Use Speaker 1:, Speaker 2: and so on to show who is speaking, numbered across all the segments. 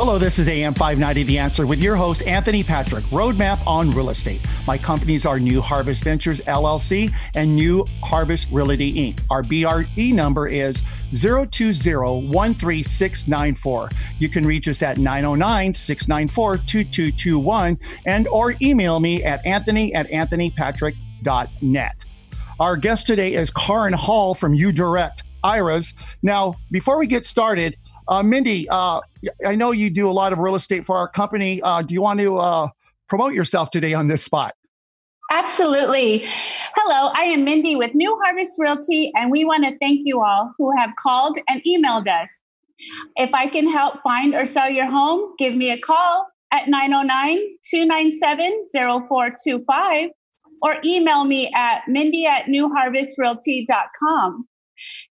Speaker 1: Hello, this is AM 590 The Answer with your host, Anthony Patrick, Roadmap on Real Estate. My companies are New Harvest Ventures LLC and New Harvest Realty Inc. Our BRE number is 020-13694. You can reach us at 909-694-2221 and or email me at anthony at anthonypatrick.net. Our guest today is Kaaren Hall from UDirect IRAs. Now, before we get started, uh, Mindy, uh, I know you do a lot of real estate for our company. Uh, do you want to uh, promote yourself today on this spot?
Speaker 2: Absolutely. Hello, I am Mindy with New Harvest Realty, and we want to thank you all who have called and emailed us. If I can help find or sell your home, give me a call at 909 297 0425 or email me at mindy at newharvestrealty.com.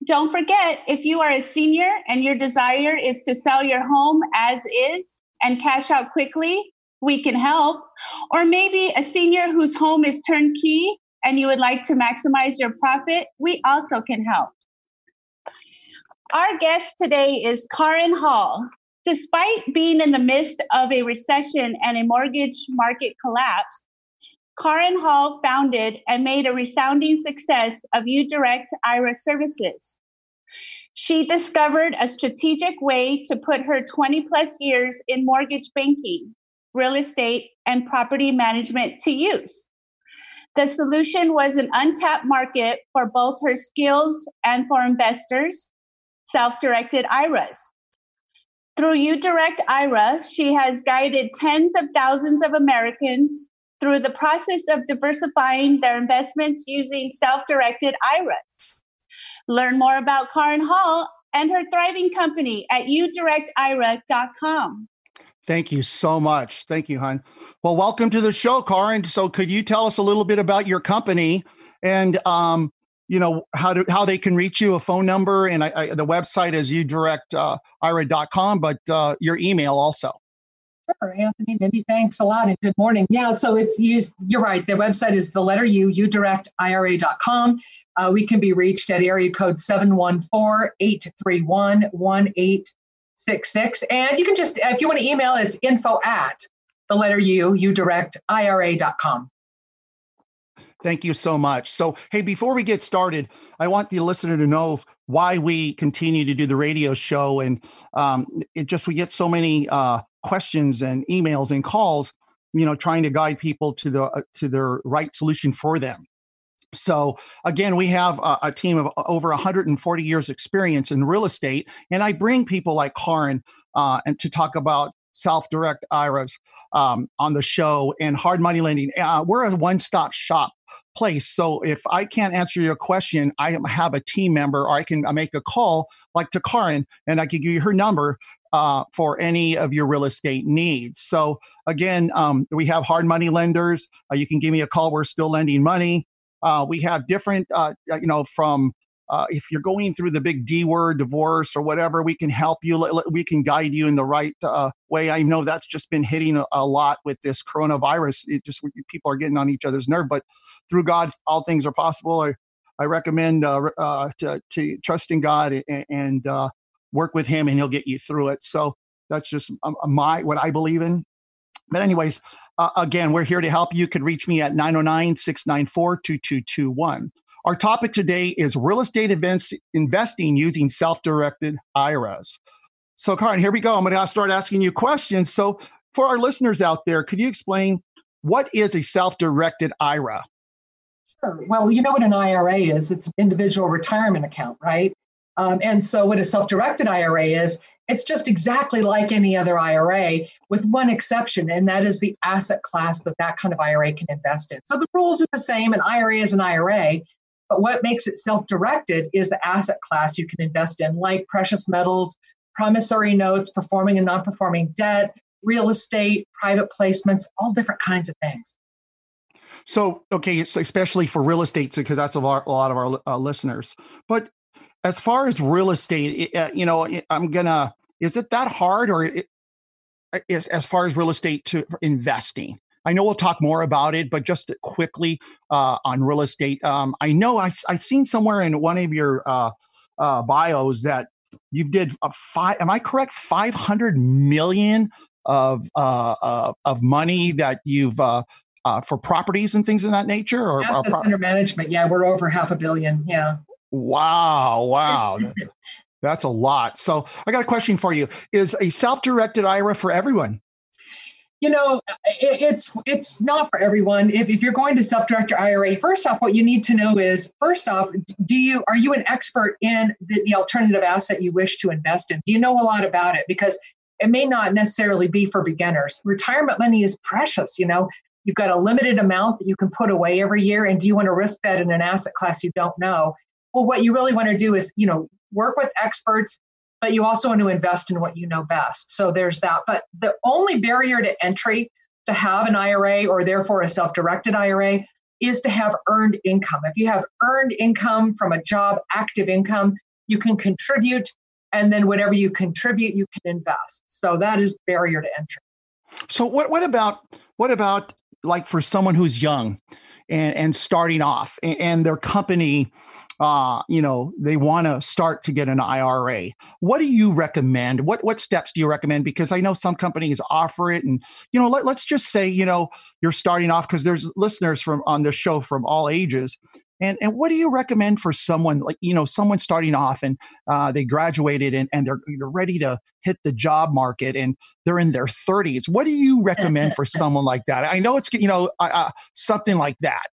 Speaker 2: Don't forget, if you are a senior and your desire is to sell your home as is and cash out quickly, we can help. Or maybe a senior whose home is turnkey and you would like to maximize your profit, we also can help. Our guest today is Kaaren Hall. Despite being in the midst of a recession and a mortgage market collapse, Kaaren Hall founded and made a resounding success of UDirect IRA services. She discovered a strategic way to put her 20 plus years in mortgage banking, real estate, and property management to use. The solution was an untapped market for both her skills and for investors, self directed IRAs. Through UDirect IRA, she has guided tens of thousands of Americans through the process of diversifying their investments using self directed IRAs. Learn more about Kaaren Hall and her thriving company at udirectira.com.
Speaker 1: Thank you so much. Thank you, hon. Well, welcome to the show, Kaaren. So, could you tell us a little bit about your company and, um, you know, how to how they can reach you, a phone number, and I, I, the website is udirectira.com, but uh, your email also.
Speaker 3: Sure, Anthony, Mindy, thanks a lot and good morning. Yeah, so it's used, you're right. The website is the letter U, udirectira.com. Uh, we can be reached at area code 714 831 1866. And you can just, if you want to email, it's info at the letter U, udirectira.com.
Speaker 1: Thank you so much. So, hey, before we get started, I want the listener to know why we continue to do the radio show, and um, it just we get so many uh, questions and emails and calls, you know, trying to guide people to the uh, to their right solution for them. So again, we have a, a, team of over 140 years experience in real estate, and I bring people like Kaaren uh, and to talk about self-direct IRAs um, on the show and hard money lending. Uh, we're a one-stop shop place. So if I can't answer your question, I have a team member or I can make a call like to Kaaren and I can give you her number uh, for any of your real estate needs. So again, um, we have hard money lenders. Uh, you can give me a call. We're still lending money. Uh, we have different, uh, you know, from uh, if you're going through the big D word, divorce or whatever, we can help you. We can guide you in the right uh, way. I know that's just been hitting a, a, lot with this coronavirus. It just people are getting on each other's nerve, but through God, all things are possible. I, I recommend uh, uh to, to, trust in God and, and uh, work with Him, and He'll get you through it. So that's just um, my what I believe in. But anyways, uh, again, we're here to help you. Can reach me at 909 694 2221. Our topic today is real estate events investing using self-directed IRAs. So, Kaaren, here we go. I'm going to start asking you questions. So, for our listeners out there, could you explain what is a self-directed IRA?
Speaker 3: Sure. Well, you know what an IRA is. It's an individual retirement account, right? Um, and so, what a self directed IRA is, it's just exactly like any other IRA, with one exception, and that is the asset class that that kind of IRA can invest in. So, the rules are the same. An IRA is an IRA, but what makes it self directed is the asset class you can invest in, like precious metals, promissory notes, performing and non performing debt, real estate, private placements, all different kinds of things.
Speaker 1: So, okay, so especially for real estate, because that's a lot, a lot of our uh, listeners. But as far as real estate, uh, you know, I'm gonna. Is it that hard, or it, as far as real estate to investing? I know we'll talk more about it, but just quickly uh, on real estate, um, I know I, I seen somewhere in one of your uh, uh, bios that you did a five. Am I correct? Five hundred million of uh, uh, of money that you've uh, uh, for properties and things of that nature,
Speaker 3: or, assets pro- under management. Yeah, we're over half a billion. Yeah.
Speaker 1: Wow! Wow. That's a lot. So I got a question for you. Is a self-directed IRA for everyone?
Speaker 3: you know it's it's not for everyone if, if you're going to self-direct your ira first off what you need to know is first off do you are you an expert in the, the alternative asset you wish to invest in do you know a lot about it because it may not necessarily be for beginners retirement money is precious you know you've got a limited amount that you can put away every year and do you want to risk that in an asset class you don't know well what you really want to do is you know work with experts but you also want to invest in what you know best. So there's that. But the only barrier to entry to have an IRA or therefore a self directed IRA is to have earned income. If you have earned income from a job, active income, you can contribute. And then whatever you contribute, you can invest. So that is barrier to entry.
Speaker 1: So what, what about what about like for someone who's young and, and starting off and, and their company uh, you know, they want to start to get an IRA. What do you recommend? What what steps do you recommend? Because I know some companies offer it, and you know, let, let's just say you know you're starting off because there's listeners from on this show from all ages. And, and what do you recommend for someone like you know someone starting off and uh, they graduated and, and they're, they're ready to hit the job market and they're in their 30s what do you recommend for someone like that i know it's you know uh, something like that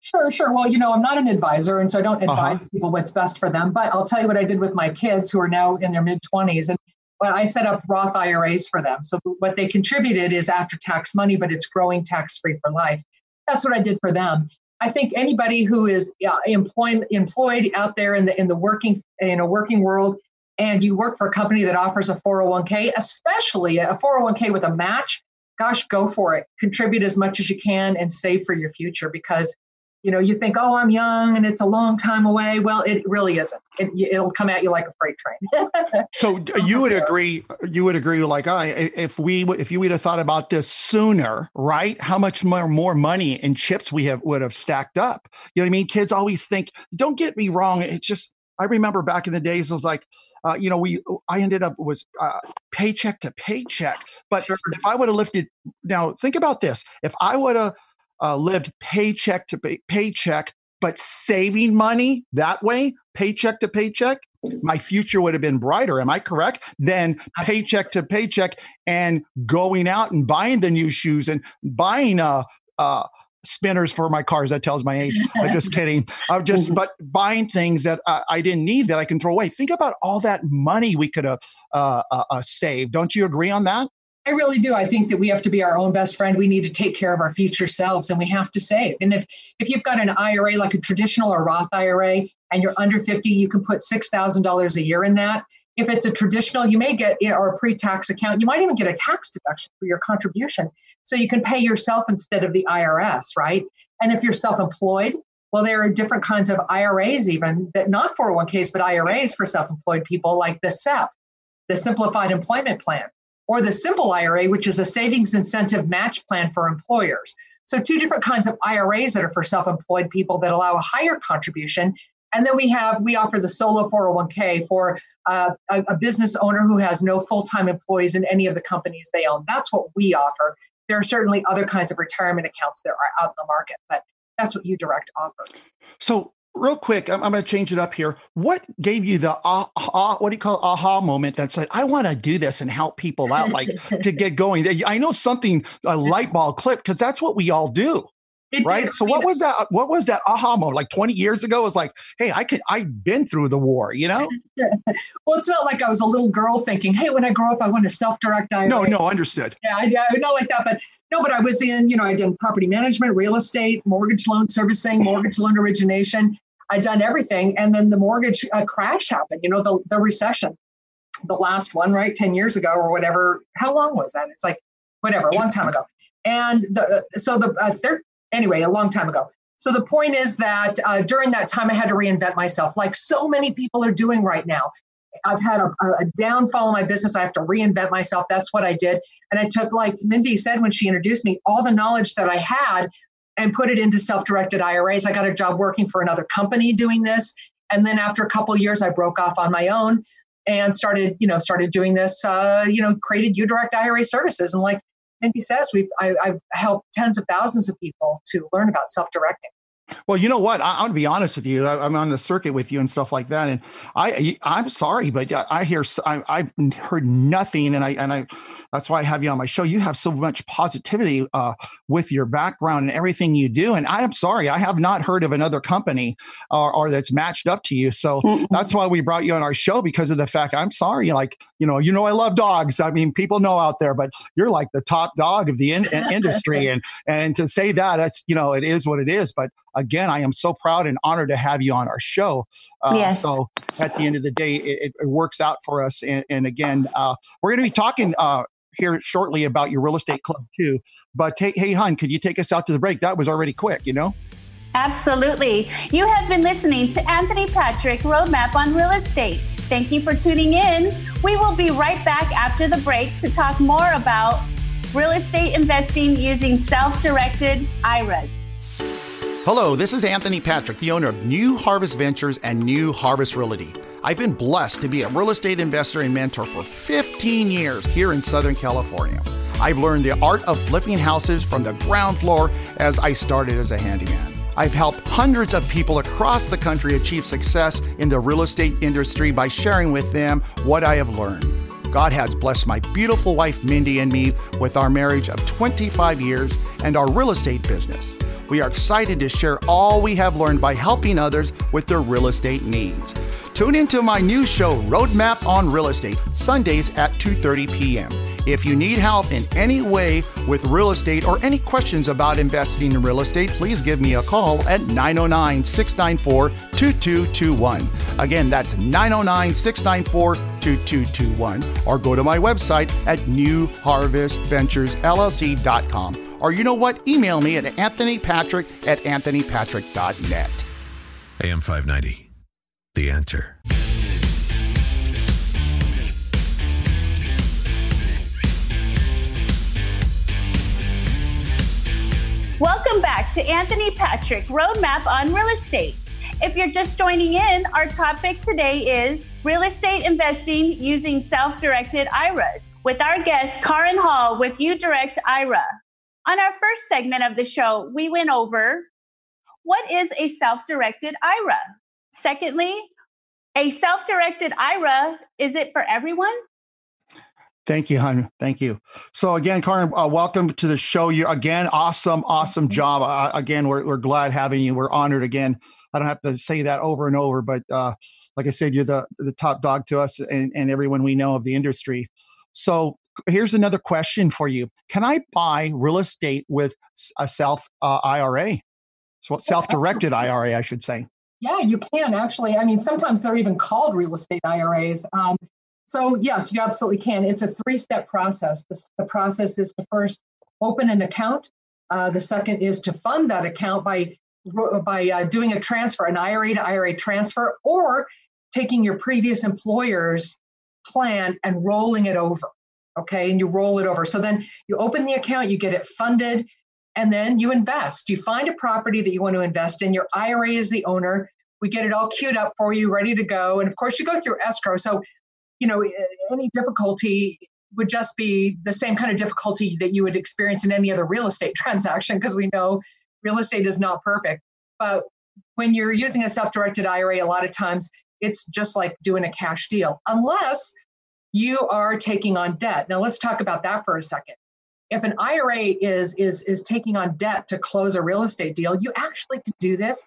Speaker 3: Sure, sure. Well, you know, I'm not an advisor, and so I don't uh-huh. advise uh-huh. people what's best for them. But I'll tell you what I did with my kids who are now in their mid 20s. And well, I set up Roth IRAs for them. So what they contributed is after tax money, but it's growing tax free for life. That's what I did for them. I think anybody who is uh, employed employed out there in the in the working in a working world, and you work for a company that offers a 401k, especially a 401k with a match, gosh, go for it. Contribute as much as you can and save for your future because you know, you think, oh, I'm young and it's a long time away. Well, it really isn't. It, will come at you like a freight train.
Speaker 1: so you would agree? You would agree? Like, I, if we if you would have thought about this sooner, right? How much more more money and chips we have would have stacked up? You know what I mean? Kids always think. Don't get me wrong. It's just I remember back in the days, it was like. Uh, you know, we I ended up was uh, paycheck to paycheck. But sure. if I would have lifted, now think about this: if I would have uh, lived paycheck to pay- paycheck, but saving money that way, paycheck to paycheck, my future would have been brighter. Am I correct? Than paycheck to paycheck and going out and buying the new shoes and buying uh, uh, spinners for my cars. That tells my age. I'm just kidding. I'm just, mm-hmm. but buying things that uh, I didn't need that I can throw away. Think about all that money we could have uh, uh, uh saved. Don't you agree on that?
Speaker 3: I really do. I think that we have to be our own best friend. We need to take care of our future selves and we have to save. And if if you've got an IRA like a traditional or Roth IRA and you're under 50, you can put $6,000 a year in that. If it's a traditional, you may get or a pre-tax account, you might even get a tax deduction for your contribution. So you can pay yourself instead of the IRS, right? And if you're self-employed, well, there are different kinds of IRAs even that not 401ks, but IRAs for self-employed people like the SEP, the Simplified Employment Plan or the simple IRA, which is a savings incentive match plan for employers. So, two different kinds of IRAs that are for self employed people that allow a higher contribution. And then we have, we offer the solo 401k for uh, a, a business owner who has no full time employees in any of the companies they own. That's what we offer. There are certainly other kinds of retirement accounts that are out in the market, but that's what UDirect offers.
Speaker 1: So, real quick, I'm, I'm going to change it up here. What gave you the aha, what do you call it, aha moment that said, I want to do this and help people out, like to get going? I know something, a light bulb clip, because that's what we all do. It right. So what was that? What was that aha moment? Like 20 years ago, it was like, hey, I could I've been through the war, you know?
Speaker 3: well, it's not like I was a little girl thinking, hey, when I grow up, I want to self-direct IRA.
Speaker 1: No, no, understood.
Speaker 3: Yeah, I, I, not like that, but no, but I was in, you know, I did property management, real estate, mortgage loan servicing, mortgage loan origination. I'd done everything. And then the mortgage uh, crash happened, you know, the, the recession, the last one, right? 10 years ago or whatever. How long was that? It's like, whatever, a long time ago. And the, so the uh, third, anyway, a long time ago. So the point is that uh, during that time, I had to reinvent myself, like so many people are doing right now. I've had a, a, downfall in my business. I have to reinvent myself. That's what I did. And I took, like Mindy said when she introduced me, all the knowledge that I had and put it into self-directed IRAs. I got a job working for another company doing this. And then after a couple years, I broke off on my own. and started, you know, started doing this, uh, you know, created UDirect IRA services. And like Mindy says, we've, I, I've helped tens of thousands of people to learn about self-directing.
Speaker 1: Well, you know what? I, am gonna be honest with you. I, am on the circuit with you and stuff like that, and I I'm sorry, but I hear I, I've heard nothing, and I and I that's why I have you on my show. You have so much positivity uh, with your background and everything you do. And I am sorry, I have not heard of another company or, or that's matched up to you. So that's why we brought you on our show because of the fact I'm sorry, like, you know, you know, I love dogs. I mean, people know out there, but you're like the top dog of the in- industry. And, and to say that, that's, you know, it is what it is. But again, I am so proud and honored to have you on our show.
Speaker 2: Uh, yes.
Speaker 1: So at the end of the day, it, it works out for us. And, and again, uh, we're going to be talking uh, here shortly about your real estate club too. But hey, hey, Hun, could you take us out to the break? That was already quick, you know?
Speaker 2: Absolutely. You have been listening to Anthony Patrick Roadmap on Real Estate. Thank you for tuning in. We will be right back after the break to talk more about real estate investing using self directed IRAs.
Speaker 1: Hello, this is Anthony Patrick, the owner of New Harvest Ventures and New Harvest Realty. I've been blessed to be a real estate investor and mentor for 15 years here in Southern California. I've learned the art of flipping houses from the ground floor as I started as a handyman. I've helped hundreds of people across the country achieve success in the real estate industry by sharing with them what I have learned. God has blessed my beautiful wife Mindy and me with our marriage of 25 years and our real estate business. We are excited to share all we have learned by helping others with their real estate needs. Tune into my new show, Roadmap on Real Estate, Sundays at 2:30 p.m. If you need help in any way with real estate or any questions about investing in real estate, please give me a call at 909 694 2221. Again, that's 909 694 2221. Or go to my website at newharvestventuresllc.com. Or you know what? Email me at anthonypatrick at anthonypatrick.net.
Speaker 4: AM 590 the answer.
Speaker 2: Welcome back to Anthony Patrick Roadmap on Real Estate. If you're just joining in, our topic today is real estate investing using self directed IRAs with our guest, Kaaren Hall with UDirect IRA. On our first segment of the show, we went over what is a self directed IRA? Secondly, a self directed IRA, is it for everyone?
Speaker 1: Thank you, hon. Thank you. So again, Kaaren, uh, welcome to the show. You again, awesome, awesome job. Uh, again, we're, we're glad having you. We're honored again. I don't have to say that over and over, but uh, like I said, you're the the top dog to us and, and everyone we know of the industry. So here's another question for you: Can I buy real estate with a self uh, IRA? So self-directed IRA, I should say.
Speaker 3: Yeah, you can actually. I mean, sometimes they're even called real estate IRAs. Um, so, yes, you absolutely can. It's a three step process. The, the, process is to first open an account, uh, the second is to fund that account by, by uh, doing a transfer, an IRA to IRA transfer, or taking your previous employer's plan and rolling it over. Okay, and you roll it over. So then you open the account, you get it funded, and then you invest. You find a property that you want to invest in. Your IRA is the owner. We get it all queued up for you, ready to go. And of course, you go through escrow. So, you know, any difficulty would just be the same kind of difficulty that you would experience in any other real estate transaction because we know real estate is not perfect. But when you're using a self directed IRA, a lot of times it's just like doing a cash deal, unless you are taking on debt. Now, let's talk about that for a second if an IRA is is is taking on debt to close a real estate deal, you actually could do this,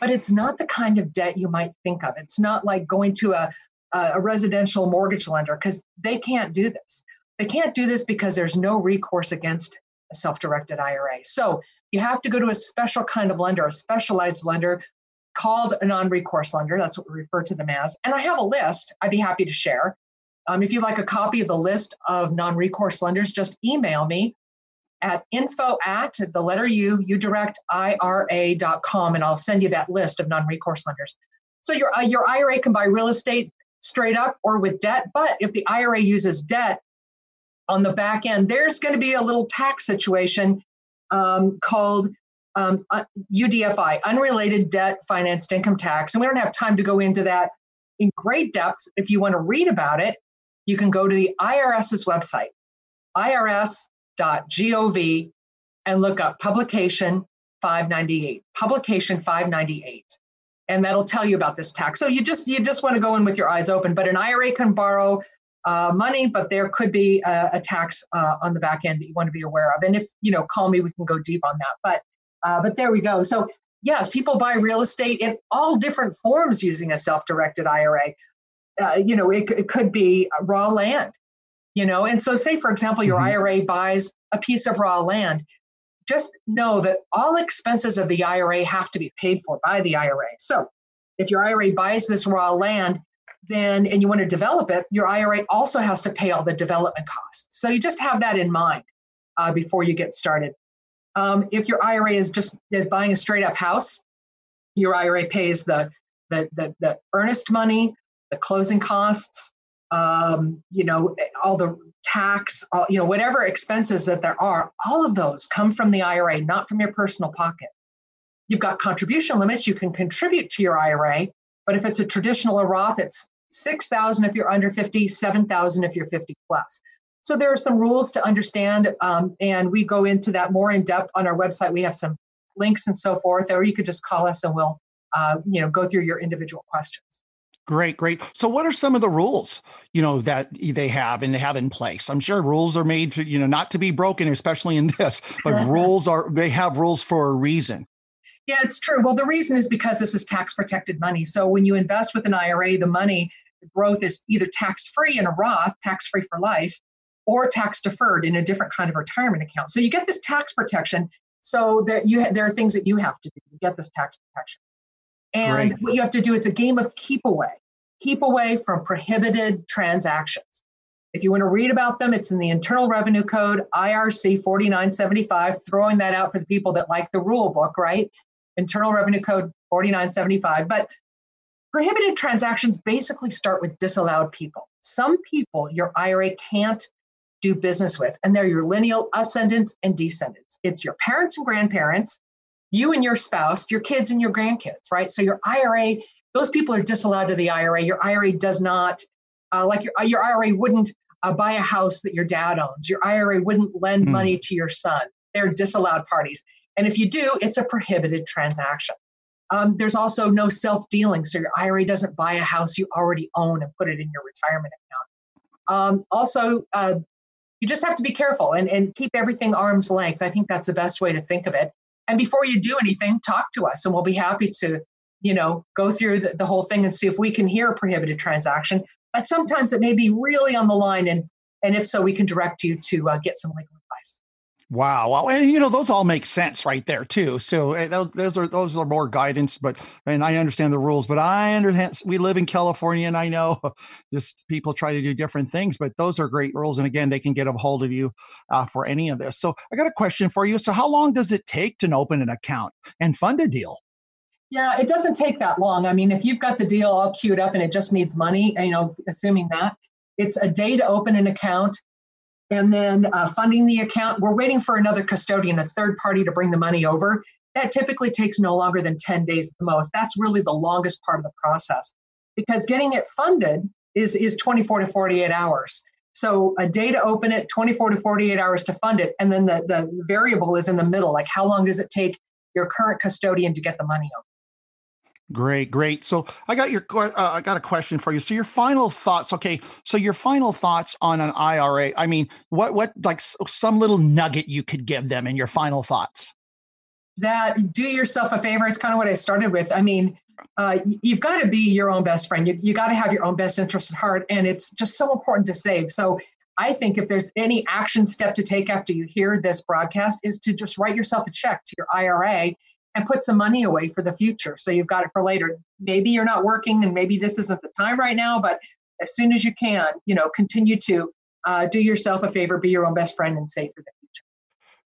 Speaker 3: but it's not the kind of debt you might think of. It's not like going to a a residential mortgage lender because they can't do this. They can't do this because there's no recourse against a self-directed IRA. So you have to go to a special kind of lender, a specialized lender called a non-recourse lender. That's what we refer to them as. And I have a list I'd be happy to share. Um, if you'd like a copy of the list of non recourse lenders, just email me at info at the letter U, udirectira.com, and I'll send you that list of non recourse lenders. So your, uh, your IRA can buy real estate straight up or with debt, but if the IRA uses debt on the back end, there's going to be a little tax situation um, called um, uh, UDFI, Unrelated Debt Financed Income Tax. And we don't have time to go into that in great depth. If you want to read about it, you can go to the IRS's website, irs.gov, and look up publication 598, publication 598. And that'll tell you about this tax. So you just you just want to go in with your eyes open. But an IRA can borrow uh, money, but there could be a, a tax uh, on the back end that you want to be aware of. And if you know, call me, we can go deep on that. But uh, but there we go. So yes, people buy real estate in all different forms using a self-directed IRA. Uh, you know, it, it could be raw land. You know, and so say for example, your mm-hmm. IRA buys a piece of raw land. Just know that all expenses of the IRA have to be paid for by the IRA. So if your IRA buys this raw land, then and you want to develop it, your IRA also has to pay all the development costs. So you just have that in mind uh, before you get started. Um, if your IRA is just is buying a straight up house, your IRA pays the the the, the earnest money, the closing costs, um, you know, all the tax, all, you know, whatever expenses that there are, all of those come from the IRA, not from your personal pocket. You've got contribution limits. You can contribute to your IRA, but if it's a traditional or Roth, it's 6,000 if you're under 50, 7,000 if you're 50 plus. So there are some rules to understand, um, and we go into that more in depth on our website. We have some links and so forth, or you could just call us and we'll, uh, you know, go through your individual questions.
Speaker 1: Great, great. So, what are some of the rules you know that they have and they have in place? I'm sure rules are made to you know not to be broken, especially in this, but rules are they have rules for a reason.
Speaker 3: Yeah, it's true. Well, the reason is because this is tax protected money. So when you invest with an IRA, the money the growth is either tax free in a Roth, tax free for life, or tax deferred in a different kind of retirement account. So you get this tax protection. So that you there are things that you have to do to get this tax protection. And Great. what you have to do, it's a game of keep away. Keep away from prohibited transactions. If you want to read about them, it's in the Internal Revenue Code, IRC 4975, throwing that out for the people that like the rule book, right? Internal Revenue Code 4975. But prohibited transactions basically start with disallowed people. Some people your IRA can't do business with, and they're your lineal ascendants and descendants. It's your parents and grandparents, you and your spouse, your kids and your grandkids, right? So your IRA, those people are disallowed to the IRA. Your IRA does not, uh, like your, your IRA wouldn't uh, buy a house that your dad owns. Your IRA wouldn't lend mm. money to your son. They're disallowed parties. And if you do, it's a prohibited transaction. Um, there's also no self dealing. So your IRA doesn't buy a house you already own and put it in your retirement account. Um, also, uh, you just have to be careful and, and keep everything arm's length. I think that's the best way to think of it. And before you do anything, talk to us and we'll be happy to, you know, go through the, the whole thing and see if we can hear a prohibited transaction. But sometimes it may be really on the line. And, and if so, we can direct you to uh, get some legal.
Speaker 1: Wow. Well, and you know, those all make sense right there too. So eh, those, those are those are more guidance, but and I understand the rules, but I understand we live in California and I know just people try to do different things, but those are great rules. And again, they can get a hold of you uh, for any of this. So I got a question for you. So how long does it take to open an account and fund a deal?
Speaker 3: Yeah, it doesn't take that long. I mean, if you've got the deal all queued up and it just needs money, you know, assuming that it's a day to open an account and then uh, funding the account. We're waiting for another custodian, a third party, to bring the money over. That typically takes no longer than 10 days at the most. That's really the longest part of the process because getting it funded is, is 24 to 48 hours. So a day to open it, 24 to 48 hours to fund it. And then the, the variable is in the middle. Like how long does it take your current custodian to get the money over?
Speaker 1: Great, great. So I got your uh, I got a question for you. So your final thoughts, okay? So your final thoughts on an IRA. I mean, what what like some little nugget you could give them in your final thoughts?
Speaker 3: That do yourself a favor. It's kind of what I started with. I mean, uh, you've got to be your own best friend. You you got to have your own best interest at heart, and it's just so important to save. So I think if there's any action step to take after you hear this broadcast is to just write yourself a check to your IRA and put some money away for the future. So you've got it for later. Maybe you're not working and maybe this isn't the time right now, but as soon as you can, you know, continue to uh, do yourself a favor, be your own best friend and save for the future.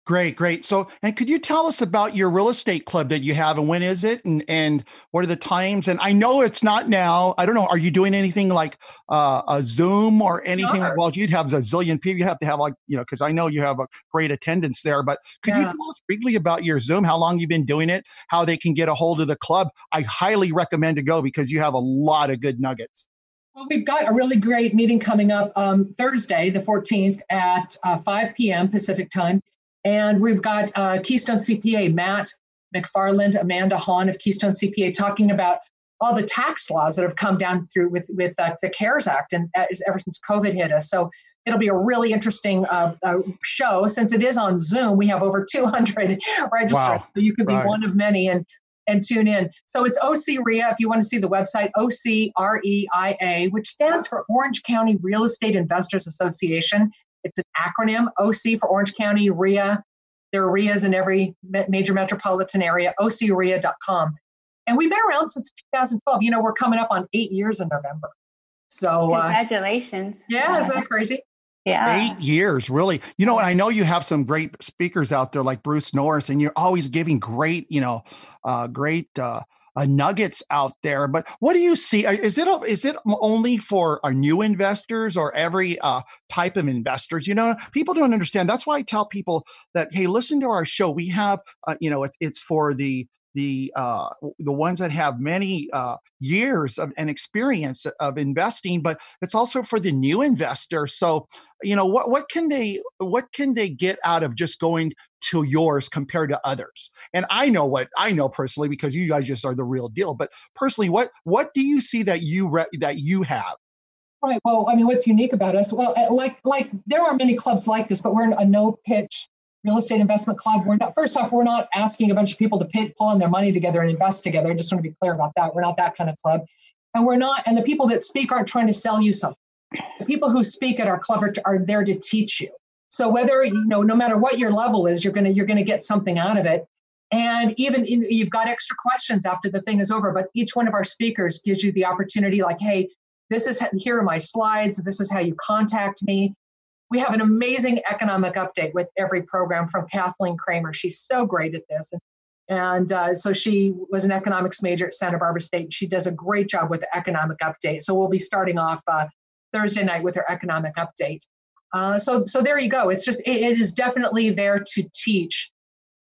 Speaker 1: Great, great. So, and could you tell us about your real estate club that you have and when is it and and what are the times? And I know it's not now. I don't know. Are you doing anything like uh, a Zoom or anything? Sure. Like, well, you'd have a zillion people. You have to have like you know because I know you have a great attendance there. But could yeah. you tell us briefly about your Zoom? How long you've been doing it? How they can get a hold of the club? I highly recommend to go because you have a lot of good nuggets.
Speaker 3: Well, we've got a really great meeting coming up um, Thursday, the 14th at uh, 5 p.m. Pacific time. And we've got uh, Keystone CPA, Matt MacFarland, Amanda Han of Keystone CPA talking about all the tax laws that have come down through with, with uh, the CARES Act and uh, ever since COVID hit us. So it'll be a really interesting uh, uh, show. Since it is on Zoom, we have over 200 registered. Wow. So you could be right. one of many and, and tune in. So it's OCREIA, if you want to see the website, OCREIA, which stands for Orange County Real Estate Investors Association. It's an acronym, OC for Orange County, REIA. There are REIAs in every major metropolitan area, ocreia.com. And we've been around since 2012. You know, we're coming up on eight years in November. So,
Speaker 2: uh, congratulations.
Speaker 3: Uh, yeah, isn't that crazy?
Speaker 2: Yeah.
Speaker 1: Eight years, really. You know, I know you have some great speakers out there like Bruce Norris, and you're always giving great, you know, uh, great uh, uh, nuggets out there. But what do you see? Uh, is it is it only for our uh, new investors or every uh, type of investors? You know, people don't understand. That's why I tell people that hey, listen to our show. We have, uh, you know, it, it's for the the uh, the ones that have many uh, years of an experience of investing, but it's also for the new investor. So, you know, what what can they what can they get out of just going to yours compared to others? And I know what I know personally because you guys just are the real deal. But personally, what what do you see that you re- that you have?
Speaker 3: Right. Well, I mean, what's unique about us? Well, like like there are many clubs like this, but we're a no pitch real estate investment club. We're not, first off, we're not asking a bunch of people to pay, pull in their money together and invest together. I just want to be clear about that. We're not that kind of club. And we're not, and the people that speak aren't trying to sell you something. The people who speak at our club are, are there to teach you. So whether, you know, no matter what your level is, you're to, you're to get something out of it. And even in, you've got extra questions after the thing is over, but each one of our speakers gives you the opportunity like, hey, this is here are my slides. This is how you contact me we have an amazing economic update with every program from Kathleen Kramer. She's so great at this. And, and uh, so she was an economics major at Santa Barbara State. And She does a great job with the economic update. So we'll be starting off uh, Thursday night with her economic update. Uh, so, so there you go. It's just, it, it is definitely there to teach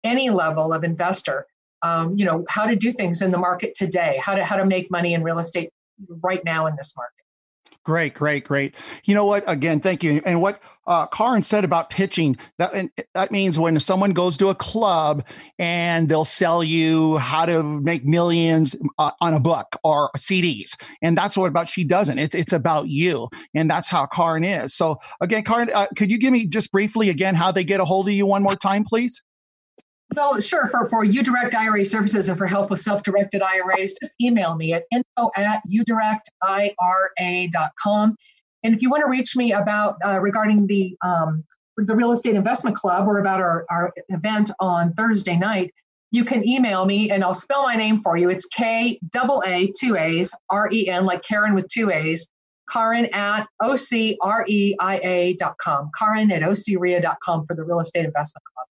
Speaker 3: any level of investor, um, you know, how to do things in the market today, how to, how to make money in real estate right now in this market.
Speaker 1: Great, great, great. You know what? Again, thank you. And what uh, Kaaren said about pitching that and that means when someone goes to a club and they'll sell you how to make millions uh, on a book or CDs, and that's what about she doesn't. It's it's about you, and that's how Kaaren is. So again, Kaaren, uh, could you give me just briefly again how they get a hold of you one more time, please?
Speaker 3: Well, sure. For, for UDirect IRA services and for help with self directed IRAs, just email me at info at udirectira.com. And if you want to reach me about uh, regarding the um, the Real Estate Investment Club or about our, our event on Thursday night, you can email me and I'll spell my name for you. It's K double A two A's R E N like Karen with two A's. Kaaren at ocreia.com. Kaaren at ocreia.com for the Real Estate Investment Club.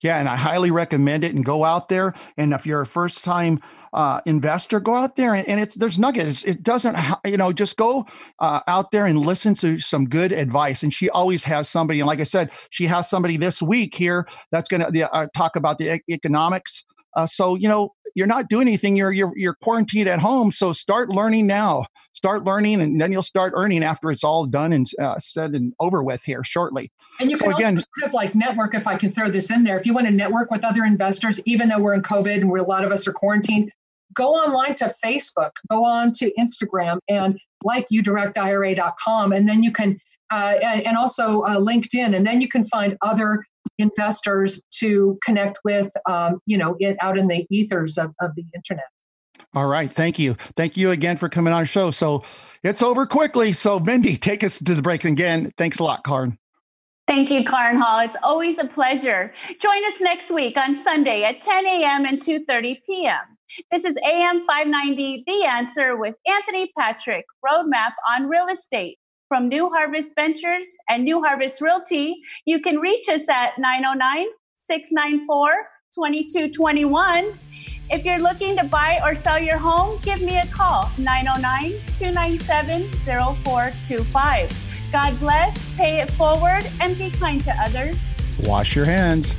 Speaker 1: Yeah, and I highly recommend it. And go out there. And if you're a first time uh, investor, go out there and, and it's there's nuggets. It doesn't, you know, just go uh, out there and listen to some good advice. And she always has somebody. And like I said, she has somebody this week here that's going to uh, talk about the economics. Uh, so you know, you're not doing anything. You're you're you're quarantined at home. So start learning now. Start learning, and then you'll start earning after it's all done and uh, said and over with here shortly.
Speaker 3: And you so can again, also sort of like network. If I can throw this in there, if you want to network with other investors, even though we're in COVID and we're, a lot of us are quarantined, go online to Facebook, go on to Instagram, and like udirectira.com, and then you can. Uh, and, and, also uh, LinkedIn, and then you can find other investors to connect with, um, you know, it out in the ethers of, of the internet.
Speaker 1: All right. Thank you. Thank you again for coming on our show. So it's over quickly. So, Mindy, take us to the break again. Thanks a lot, Kaaren.
Speaker 2: Thank you, Kaaren Hall. It's always a pleasure. Join us next week on Sunday at 10 a.m. and 2.30 p.m. This is AM 590, The Answer with Anthony Patrick, Roadmap on Real Estate from New Harvest Ventures and New Harvest Realty. You can reach us at 909 694 2221. If you're looking to buy or sell your home, give me a call 909 297 0425. God bless, pay it forward, and be kind to others.
Speaker 1: Wash your hands.